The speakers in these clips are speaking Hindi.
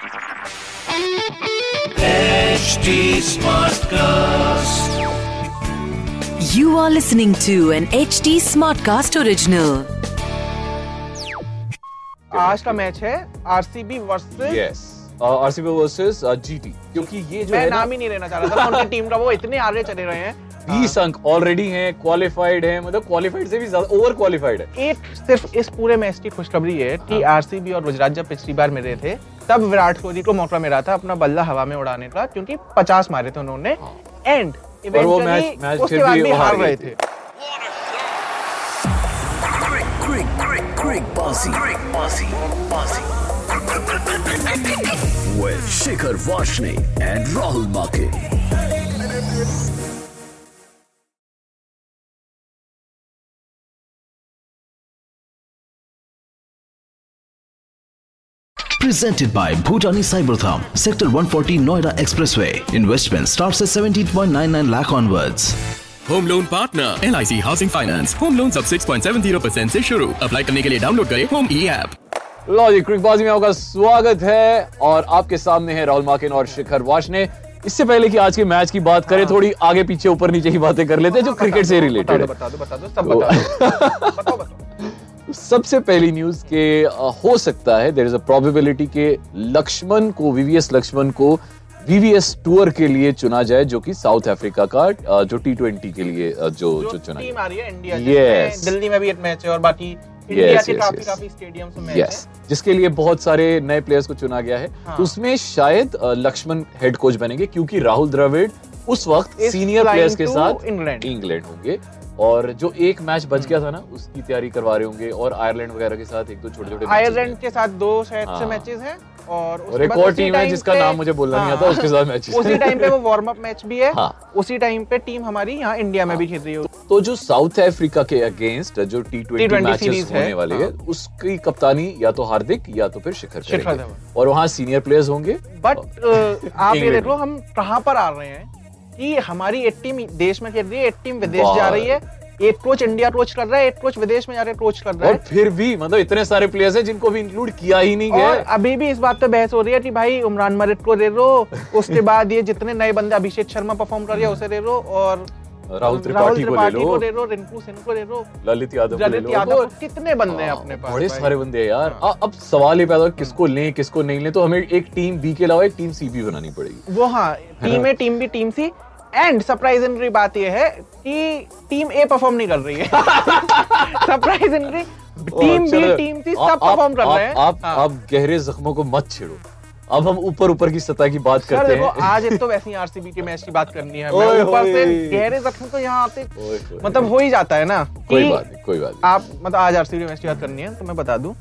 HD Smartcast. You are listening to an HD Smartcast original. आज का मैच है RCB versus yes RCB versus GT uh, क्योंकि ये जो मैं है नाम ही नहीं लेना चाह रहा था उनकी टीम का वो इतने आगे चले रहे हैं 20 अंक ऑलरेडी हैं क्वालिफाइड हैं मतलब क्वालिफाइड से भी ज़्यादा ओवर क्वालिफाइड है एक सिर्फ़ इस पूरे मैच की खुशखबरी है कि हाँ। आरसीबी और गुजरात जब पिछली बार मिले थे तब विराट कोहली को मौका मिला था अपना बल्ला हवा में उड़ाने का क्योंकि 50 मारे थे उन्होंने एंड और वो मैच मैच उसके फिर बाद भी हार रहे गए थे bossy. Bossy, bossy. With Shikhar Vashne and Rahul. Presented by Bhutani Cybertham, Sector 140 Noida Expressway. Investment starts at 17.99 lakh onwards. Home loan partner L I C housing finance home loan सब 6.70 परसेंट ऐसी शुरू. अप्लाई करने के लिए डाउनलोड करें होम ई ऐप लो जी क्रिकबाजी में आपका स्वागत है और आपके सामने है राहुल माकिन और शिखर वाशने इससे पहले कि आज के मैच की बात करें थोड़ी आगे पीछे ऊपर नीचे की बातें कर लेते हैं जो क्रिकेट से बता रिलेटेड दो है। सबसे पहली न्यूज़ के हो सकता है देर इज़ अ प्रोबेबिलिटी के लक्ष्मण को वीवीएस लक्ष्मण को वीवीएस टूर के लिए चुना जाए जो कि साउथ अफ्रीका का जो टी ट्वेंटी के लिए जो जो जो चुना टीम आ रही है इंडिया Yes. दिल्ली में भी एक मैच है और बाकी इंडिया Yes, yes, काफ़ी yes. काफ़ी में मैच जिसके लिए बहुत सारे नए प्लेयर्स को चुना गया है हाँ। तो उसमें शायद लक्ष्मण हेड कोच बनेंगे क्योंकि राहुल द्रविड़ उस वक्त सीनियर प्लेयर्स के साथ England. इंग्लैंड होंगे। और जो एक मैच बच गया था ना उसकी तैयारी करवा रहे होंगे। और आयरलैंड वगैरह के साथ एक दो छोटे छोटे आयरलैंड के साथ दो शायद से हाँ। मैचेस हैं और और एक और टीम है जिसका नाम मुझे बोलना हाँ, नहीं आता हाँ। उसके साथ मैचेस उसी टाइम पे वो वार्म अप मैच भी है। हाँ। उसी टाइम पे टीम हमारी यहाँ इंडिया में भी खेल रही है। तो जो साउथ अफ्रीका के अगेंस्ट जो टी ट्वेंटी T20 मैचेस है, होने वाले हाँ। हैं उसकी कप्तानी या तो हार्दिक या तो फिर शिखर शिखर और वहाँ सीनियर प्लेयर्स होंगे। बट आप ये देख लो हम कहाँ पर आ रहे हैं? कि हमारी एक टीम देश में खेल रही है एक टीम विदेश जा रही है। एक कोच इंडिया कोच कर रहा है एक कोच विदेश में जाकर कोच कर रहा और है। फिर भी मतलब इतने सारे प्लेयर्स हैं जिनको भी इंक्लूड किया ही नहीं गया अभी भी इस बात पे बहस हो रही है कि भाई उमरान मलिक को ले लो उसके बाद ये जितने नए बंदे अभिषेक शर्मा परफॉर्म कर रहे हैं उसे ले लो और राहुल त्रिपाठी को ले लो। रिंकू सिंह को ले लो ललित यादव को ले ललित लो यादव कितने बंदे हैं हाँ, अपने पास बड़े सारे बंदे हैं यार। हाँ। अ- अब सवाल ये पैदा किसको लें किसको नहीं लें तो हमें एक टीम बी के अलावा एक टीम सी भी बनानी पड़ेगी। वो हाँ team A team B team C and surprisingly बात यह है कि टीम ए परफॉर्म नहीं कर रही है। Surprisingly team B team C सब परफॉर्म कर रहे हैं। आप हाँ। आप गहरे जख्मों को मत छेड़ो। अब हम ऊपर ऊपर की सतह की बात करते हैं। आज तो वैसे ही आरसीबी के मैच की बात करनी है। मैं ऊपर से गहरे जख्म तो यहाँ आते मतलब हो ही जाता है ना कोई बात नहीं कोई बात नहीं। आप मतलब आज आरसीबी मैच की बात करनी है तो मैं बता दूँ।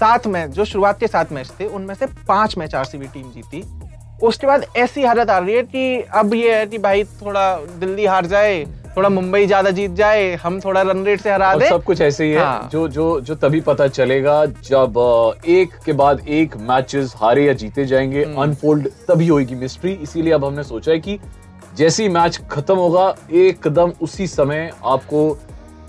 सात मैच जो शुरुआत के सात मैच थे उनमें से पाँच मैच आरसीबी टीम जीती। उसके बाद ऐसी हालत आ रही है कि अब ये है कि भाई थोड़ा दिल्ली हार जाए थोड़ा मुंबई ज़्यादा जीत जाए हम थोड़ा रन रेट से हरा दे सब कुछ ऐसे ही है हाँ। जो जो जो तभी पता चलेगा जब एक के बाद एक मैचेस हारे या जीते जाएँगे हम्म। अनफोल्ड तभी होगी मिस्ट्री इसीलिए अब हमने सोचा है कि जैसे ही मैच खत्म होगा एकदम उसी समय आपको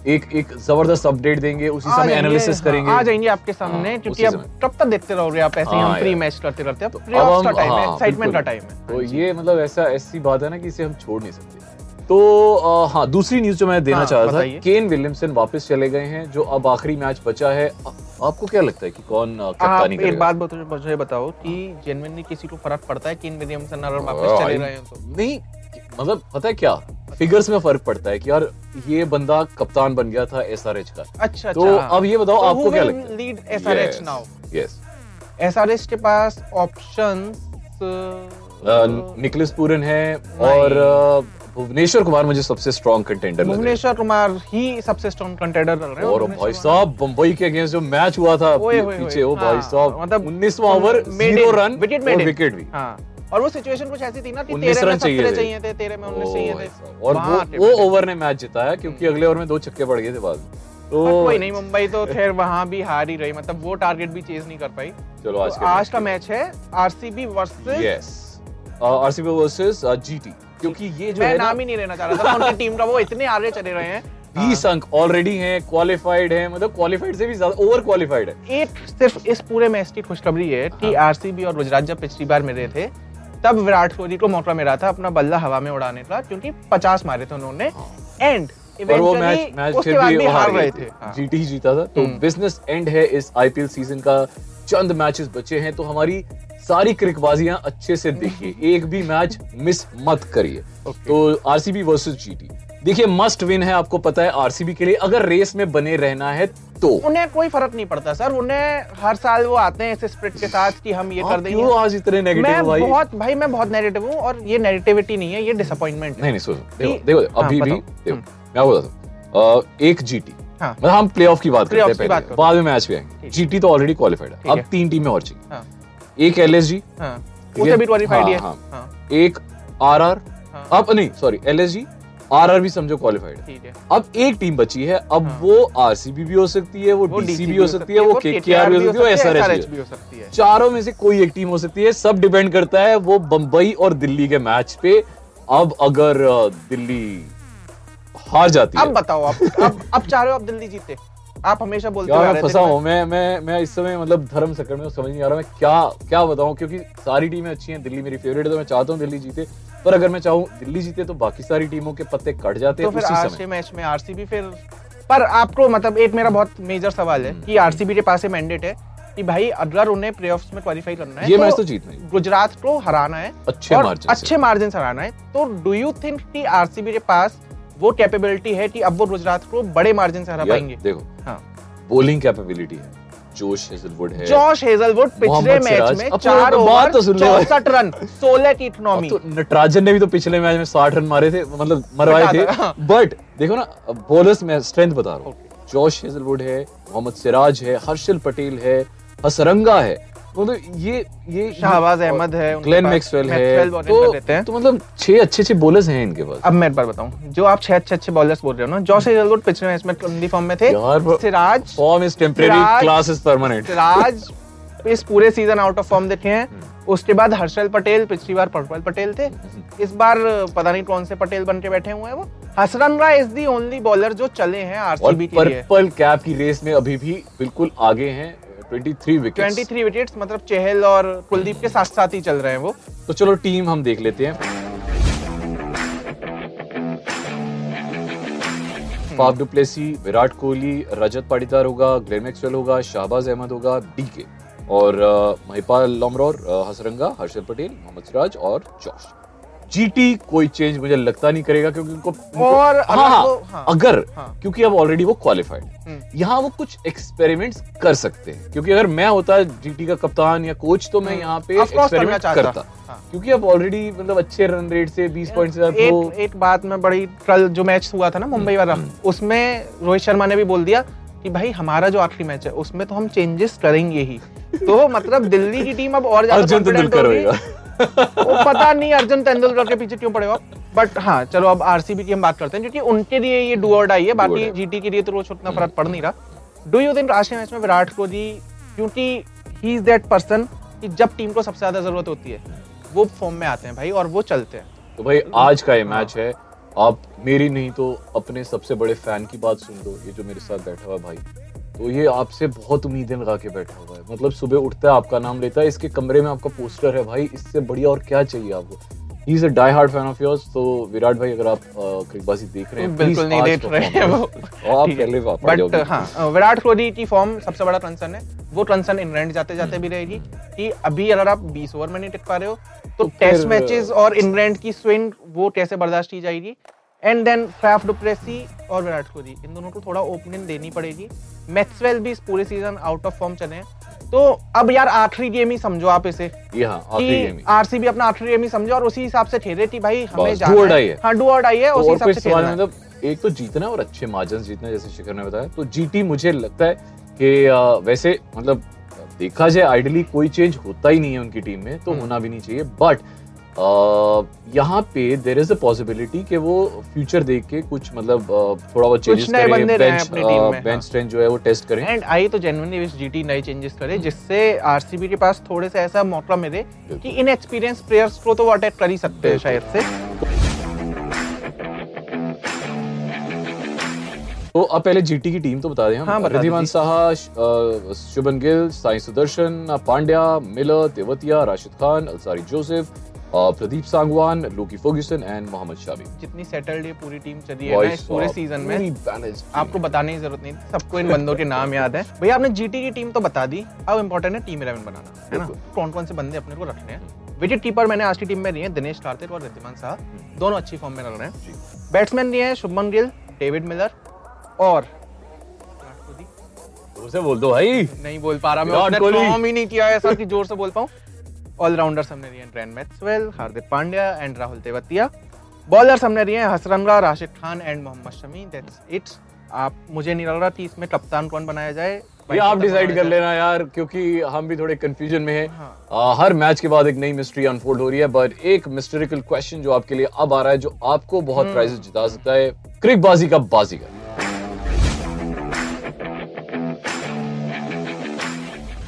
एक एक ज़बरदस्त अपडेट देंगे उसी समय एनालिसिस हाँ, करेंगे। आ जाएँगे आपके सामने हाँ, क्योंकि अब कब तक देखते रहोगे आप ऐसे ही हाँ, हम प्री मैच करते करते अब अब प्लेऑफ्स का टाइम है हाँ, एक्साइटमेंट का टाइम है। तो ये मतलब ऐसा ऐसी बात है ना कि इसे हम छोड़ नहीं सकते। तो अ, हाँ दूसरी न्यूज़ जो मैं देना हाँ, चाह रहा था केन विलियमसन वापस चले गए हैं जो अब आखिरी मैच बचा है। आ- आपको क्या लगता है कि कौन आप कप्तानी एक बात बताओ मुझे बताओ कि जेनुइनली किसी को फ़र्क पड़ता है कि इन विलियमसन अगर वापस हाँ, चले रहे हैं तो? नहीं मतलब पता है क्या? फिगर्स में फ़र्क पड़ता है कि यार ये बंदा कप्तान बन गया था एसआरएच का। अच्छा तो अच्छा। अब ये बताओ आपको क्या लगता है? Lead SRH now yes SRH के पास ऑप्शंस निकलस पूरन है और भुवनेश्वर कुमार मुझे सबसे स्ट्रॉन्ग कंटेंडर भुवनेश्वर कुमार ही सबसे स्ट्रॉन्ग कंटेंडर लग रहे हैं। और भाई साहब बम्बई के अगेंस्ट जो मैच हुआ था पीछे वो भाई हाँ, साहब मतलब 19वां ओवर ज़ीरो रन और विकेट भी। हाँ। और वो सिचुएशन कुछ ऐसी थी ना कि 19 तेरह में रन चाहिए। चाहिए थे तेरह में उन्नीस चाहिए थे। और वो वो ओवर ने मैच जिताया क्योंकि अगले ओवर में दो छक्के पड़ गए थे बाद तो कोई नहीं मुंबई तो खैर वहाँ भी हार ही रही। मतलब वो टारगेट भी चेज नहीं कर पाई। चलो आज तो आज का मैच है RCB versus yes RCB versus GT क्योंकि ये जो है नाम ही नहीं लेना चाह रहा था। उनकी टीम का वो इतने आगे चले रहे हैं। बीस अंक ऑलरेडी हैं क्वालिफाइड हैं। मतलब क्वालिफाइड से भी ज़्यादा ओवर क्वालिफाइड है। एक सिर्फ़ इस पूरे मैच की खुशखबरी है कि हाँ। आरसीबी और गुजरात जब पिछली बार मिले थे तब विराट कोहली को मौका मिला था अपना बल्ला हवा में उड़ाने का क्योंकि 50 मारे थे उन्होंने। एंड और वो मैच मैच फिर भी हार रहे थे। हाँ। जीटी ही जीता था। तो हम्म। बिज़नेस एंड है इस आईपीएल सीज़न का। चंद मैचेस बचे हैं तो हमारी सारी क्रिकबाजियाँ अच्छे से देखिए। एक भी मैच मिस मत करिए। तो आरसीबी वर्सेस जीटी देखिए मस्ट विन है आपको पता है आरसीबी के लिए। अगर रेस में बने रहना है तो। उन्हें कोई फ़र्क नहीं पड़ता सर। उन्हें हर साल वो आते हैं इस स्प्रिट के साथ कि हम ये कर देंगे। क्यों आज इतने नेगेटिव मैं भाई? बहुत भाई मैं बहुत नेगेटिव हूँ और ये नेगेटिविटी नहीं है ये डिसअपॉइंटमेंट नहीं नहीं सुनो देखो देखो हाँ, अभी भी। देखो मैं बताता हूँ। एक जीटी हाँ। मतलब हम प्लेऑफ की बात करते हैं बाद में मैच भी आएँगे। जीटी तो ऑलरेडी क्वालिफाइड है। अब तीन टीमें और चाहिए। हाँ। एक एलएसजी हाँ। ठीक उसे भी क्वालिफाइड हाँ, है। एक आरआर हाँ। अब नहीं सॉरी एल एस आरआर भी समझो क्वालिफाइड है। अब एक टीम बची है अब हाँ। वो आरसीबी भी हो सकती है वो वो डीसी भी हो सकती है वो केकेआर भी हो सकती है वो एसआरएच भी हो सकती है। चारों में से कोई एक टीम हो सकती है सब डिपेंड करता है वो बंबई और दिल्ली के मैच पे। अब अगर दिल्ली हार जाती अब है। बताओ आप अब अब चाह रहे हो आप दिल्ली जीते? आप हमेशा बोलते आ मैं फंसा हूँ मैं मैं मैं इस समय मतलब धर्म सकड़ में समझ नहीं आ रहा मैं क्या क्या बताऊँ क्योंकि सारी टीमें अच्छी हैं दिल्ली मेरी फेवरेट है तो मैं चाहता हूँ दिल्ली जीते। पर अगर मैं चाहूँ दिल्ली जीते तो बाकी सारी टीमों के पत्ते कट जाते तो हैं फिर आज के मैच में आरसीबी फिर पर आपको मतलब एक मेरा बहुत मेजर सवाल है हम्म। कि आरसीबी के पास मैंडेट है कि भाई अगर उन्हें प्लेऑफ्स में क्वालिफाई करना है ये तो मैच तो जीतना ही गुजरात को हराना है अच्छे और मार्जिन अच्छे मार्जिन से हराना है। तो डू यू थिंक कि आरसीबी के पास वो कैपेबिलिटी है कि अब वो गुजरात को बड़े मार्जिन से हरा पाएँगे? देखो हाँ। बॉलिंग कैपेबिलिटी है। जोश हेजलवुड है। जोश हेजलवुड पिछले मैच में चार तो ओवर तो सुन ले। चौसठ रन सोलह की इकोनॉमी। तो नटराजन ने भी तो पिछले मैच में साठ रन मारे थे मतलब मरवाए थे। हाँ। बट देखो ना बॉलर्स में स्ट्रेंथ बता रहा हूँ। जोश हेजलवुड है मोहम्मद सिराज है हर्षल पटेल है हसरंगा है। मतलब ये ये शाहबाज अहमद है, ग्लेन मैक्सवेल है। तो, हैं। तो मतलब छह अच्छे अच्छे बॉलर्स हैं इनके पास। अब मैं एक बार बताऊँ जो आप छह अच्छे अच्छे बॉलर्स बोल रहे हो ना जॉश हेजलवुड पिछले मैच में कंदी फॉर्म में थे Siraj form is temporary Siraj- class is permanent Siraj इस पूरे सीज़न आउट ऑफ़ फॉर्म देखे हैं। हम्म। उसके बाद हर्षल पटेल पिछली बार पर्पल पटेल थे। इस बार पता नहीं कौन से पटेल बन के बैठे हुए हैं वो। हसरन राय इज़ दी ओनली बॉलर जो चले हैं आरसीबी के लिए। पर्पल कैप की रेस में अभी भी बिल्कुल आगे हैं। 23 विकेट्स 23 विकेट्स मतलब चहल और कुलदीप के साथ साथ ही चल रहे हैं वो। तो चलो टीम हम देख लेते हैं। Faf du Plessis Virat Kohli Rajat Patidar होगा ग्लेन मैक्सवेल होगा शाहबाज अहमद होगा डीके। और महिपाल लोमरोर हसरंगा हर्षल पटेल मोहम्मद सिराज और जॉश। जीटी कोई चेंज मुझे लगता नहीं करेगा क्योंकि उनको और हाँ, हाँ, हाँ। अगर हाँ। क्योंकि अब ऑलरेडी वो क्वालिफाइड हम्म। यहाँ वो कुछ एक्सपेरिमेंट्स कर सकते हैं क्योंकि अगर मैं होता जीटी का कप्तान या कोच तो मैं हम्म। यहाँ पे एक्सपेरिमेंट। करता हाँ। क्योंकि अब ऑलरेडी मतलब अच्छे रन रेट से 20 पॉइंट से एक एक बात में बड़ी कल जो मैच हुआ था ना मुंबई वाला हम्म। उसमें रोहित शर्मा ने भी बोल दिया कि भाई हमारा जो आखिरी मैच है उसमें तो हम चेंजेस करेंगे ही तो मतलब दिल्ली की टीम अब और ज़्यादा वो पता नहीं अर्जुन तेंदुलकर के पीछे क्यों पड़े हो। बट हाँ चलो अब आरसीबी की हम बात करते हैं क्योंकि उनके लिए ये डू और डाई है बाकी जीटी के लिए तो रोज उतना फ़र्क पड़ नहीं रहा। डू यू थिंक के मैच में विराट कोहली क्योंकि ही इज़ दैट पर्सन कि जब टीम को सबसे ज़्यादा ज़रूरत होती है वो फॉर्म में आते हैं भाई और वो चलते हैं। तो भाई आज का ये मैच है आप मेरी नहीं तो अपने सबसे बड़े फ़ैन की बात सुन लो ये जो मेरे साथ बैठा हुआ भाई। तो ये आपसे बहुत उम्मीदें लगा के बैठा हुआ है। मतलब सुबह उठता है आपका नाम लेता है इसके कमरे में आपका पोस्टर है भाई इससे बढ़िया और क्या चाहिए आपको? He is a die hard fan of yours तो विराट भाई अगर आप क्रिकबाजी देख रहे हैं बिल्कुल नहीं देख रहे हैं वो। आप पहले आ बट। हाँ विराट कोहली की फॉर्म सबसे बड़ा कंसर्न है। वो कंसर्न इंग्लैंड जाते जाते भी रहेगी कि अभी अगर आप 20 ओवर में नहीं टिक पा रहे हो तो तो टेस्ट मैचेस और इंग्लैंड की स्विंग वो कैसे बर्दाश्त की जाएगी? एंड देन फैफ डुप्लेसी और विराट कोहली। इन दोनों को थोड़ा ओपनिंग देनी पड़ेगी। मैक्सवेल भी इस पूरे सीज़न आउट ऑफ़ फॉर्म चले हैं। तो अब यार आखिरी गेम ही समझो आप इसे। ये हाँ। आरसीबी अपना आखिरी गेम ही समझो और उसी हिसाब से खेले कि भाई हमें जाना है। हाँ। डू और डाई है तो उसी हिसाब से मतलब एक तो जीतना और अच्छे मार्जिन जीतना जैसे शिखर ने बताया। तो जीटी मुझे लगता है कि वैसे मतलब देखा जाए आइडली कोई चेंज होता ही नहीं है उनकी टीम में तो हम्म। होना भी नहीं चाहिए। बट यहाँ पे देर इज़ अ पॉसिबिलिटी कि वो फ्यूचर देख के कुछ मतलब थोड़ा बहुत चेंजेस करें बेंच बेंच। स्ट्रेंथ जो है वो टेस्ट करें एंड आई तो जेनुअनली विश जीटी नए चेंजेस करे जिससे आरसीबी के पास थोड़े से ऐसा मौका मिले कि इन एक्सपीरियंस प्लेयर्स को तो वो अटैक कर ही सकते हैं शायद से तो अब पहले जीटी की टीम तो बता दें हम हाँ, दीजिए। Saha Shubman Gill Sai Sudharsan Pandya Miller Tewatia Rashid Khan Alzarri Joseph Pradeep Sangwan Lockie Ferguson and Mohammed Shami जितनी सेटल्ड ये पूरी टीम चली है ना इस पूरे सीज़न में आपको बताने की ज़रूरत नहीं सबको इन बंदों के नाम याद है। भैया आपने जीटी की टीम तो बता दी अब इम्पोर्टेंट है टीम इलेवन बनाना है ना? कौन कौन से बंदे अपने को रखने हैं? विकेट कीपर मैंने आज की टीम में लिए हैं दिनेश कार्तिक और रिद्धिमान साह दोनों अच्छी फॉर्म में लग रहे हैं। बैट्समैन लिए हैं शुभमन गिल डेविड मिलर और। ज़ोर से बोल दो भाई। नहीं बोल पा रहा मैं फॉर्म ही नहीं किया है ऐसा कि ज़ोर से बोल पाऊँ। ऑलराउंडर्स हमने लिए हैं trend Maxwell Hardik Pandya and Rahul Tewatia. Bowlers हमने लिए हैं Hasaranga Rashid Khan and Mohammed Shami. That's it आप मुझे नहीं लग रहा कि इसमें कप्तान कौन बनाया जाए। ये आप डिसाइड कर लेना यार क्योंकि हम भी थोड़े कंफ्यूजन में हैं। हाँ। आ, हर मैच के बाद एक नई मिस्ट्री अनफोल्ड हो रही है बट एक मिस्टेरिकल क्वेश्चन जो आपके लिए अब आ रहा है जो आपको हम्म। बहुत प्राइजेस जिता सकता है क्रिकबाजी का बाजीगर।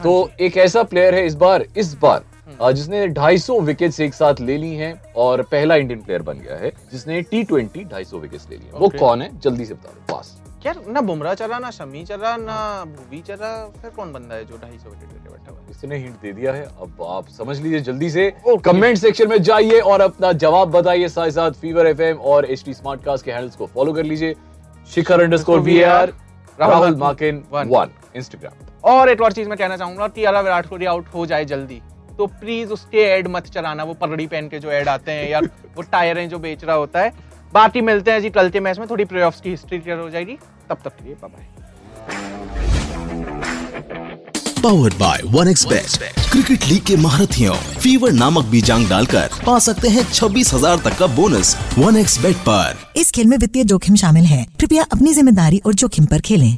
तो एक ऐसा प्लेयर है इस बार इस बार हम्म। जिसने 250 विकेट्स एक साथ ले ली हैं और पहला इंडियन प्लेयर बन गया है जिसने टी ट्वेंटी ढाई सौ विकेट्स ले ली हैं वो कौन है? जल्दी से बता दो। पास। यार ना बुमराह चल रहा ना शमी चल रहा ना भूवी चल रहा फिर कौन बंदा है जो ढाई सौ विकेट लेके बैठा हुआ है? इसने हिंट दे दिया है। अब आप समझ लीजिए जल्दी से। कमेंट सेक्शन में जाइए और अपना जवाब बताइए साथ ही साथ फीवर एफएम और एच टी स्मार्ट कास्ट के हैंडल्स को फॉलो कर लीजिए। Shikhar underscore V R Rahul Makin one Instagram और एक और चीज़ मैं कहना चाहूँगा कि अगर विराट कोहली आउट हो जाए जल्दी। तो प्लीज़ उसके एड मत चलाना वो पगड़ी पहन के जो एड आते हैं या वो टायरें जो बेच रहा होता है। बाकी मिलते हैं जी कल के मैच में थोड़ी प्ले की हिस्ट्री क्लियर हो जाएगी। तब तक के लिए bye powered by one X bet cricket league के महारथियों फीवर नामक बीजांग डालकर पा सकते हैं छब्बीस हज़ार तक का बोनस वन एक्स बेट पर। इस खेल में वित्तीय जोखिम शामिल है। कृपया अपनी ज़िम्मेदारी और जोखिम पर खेलें।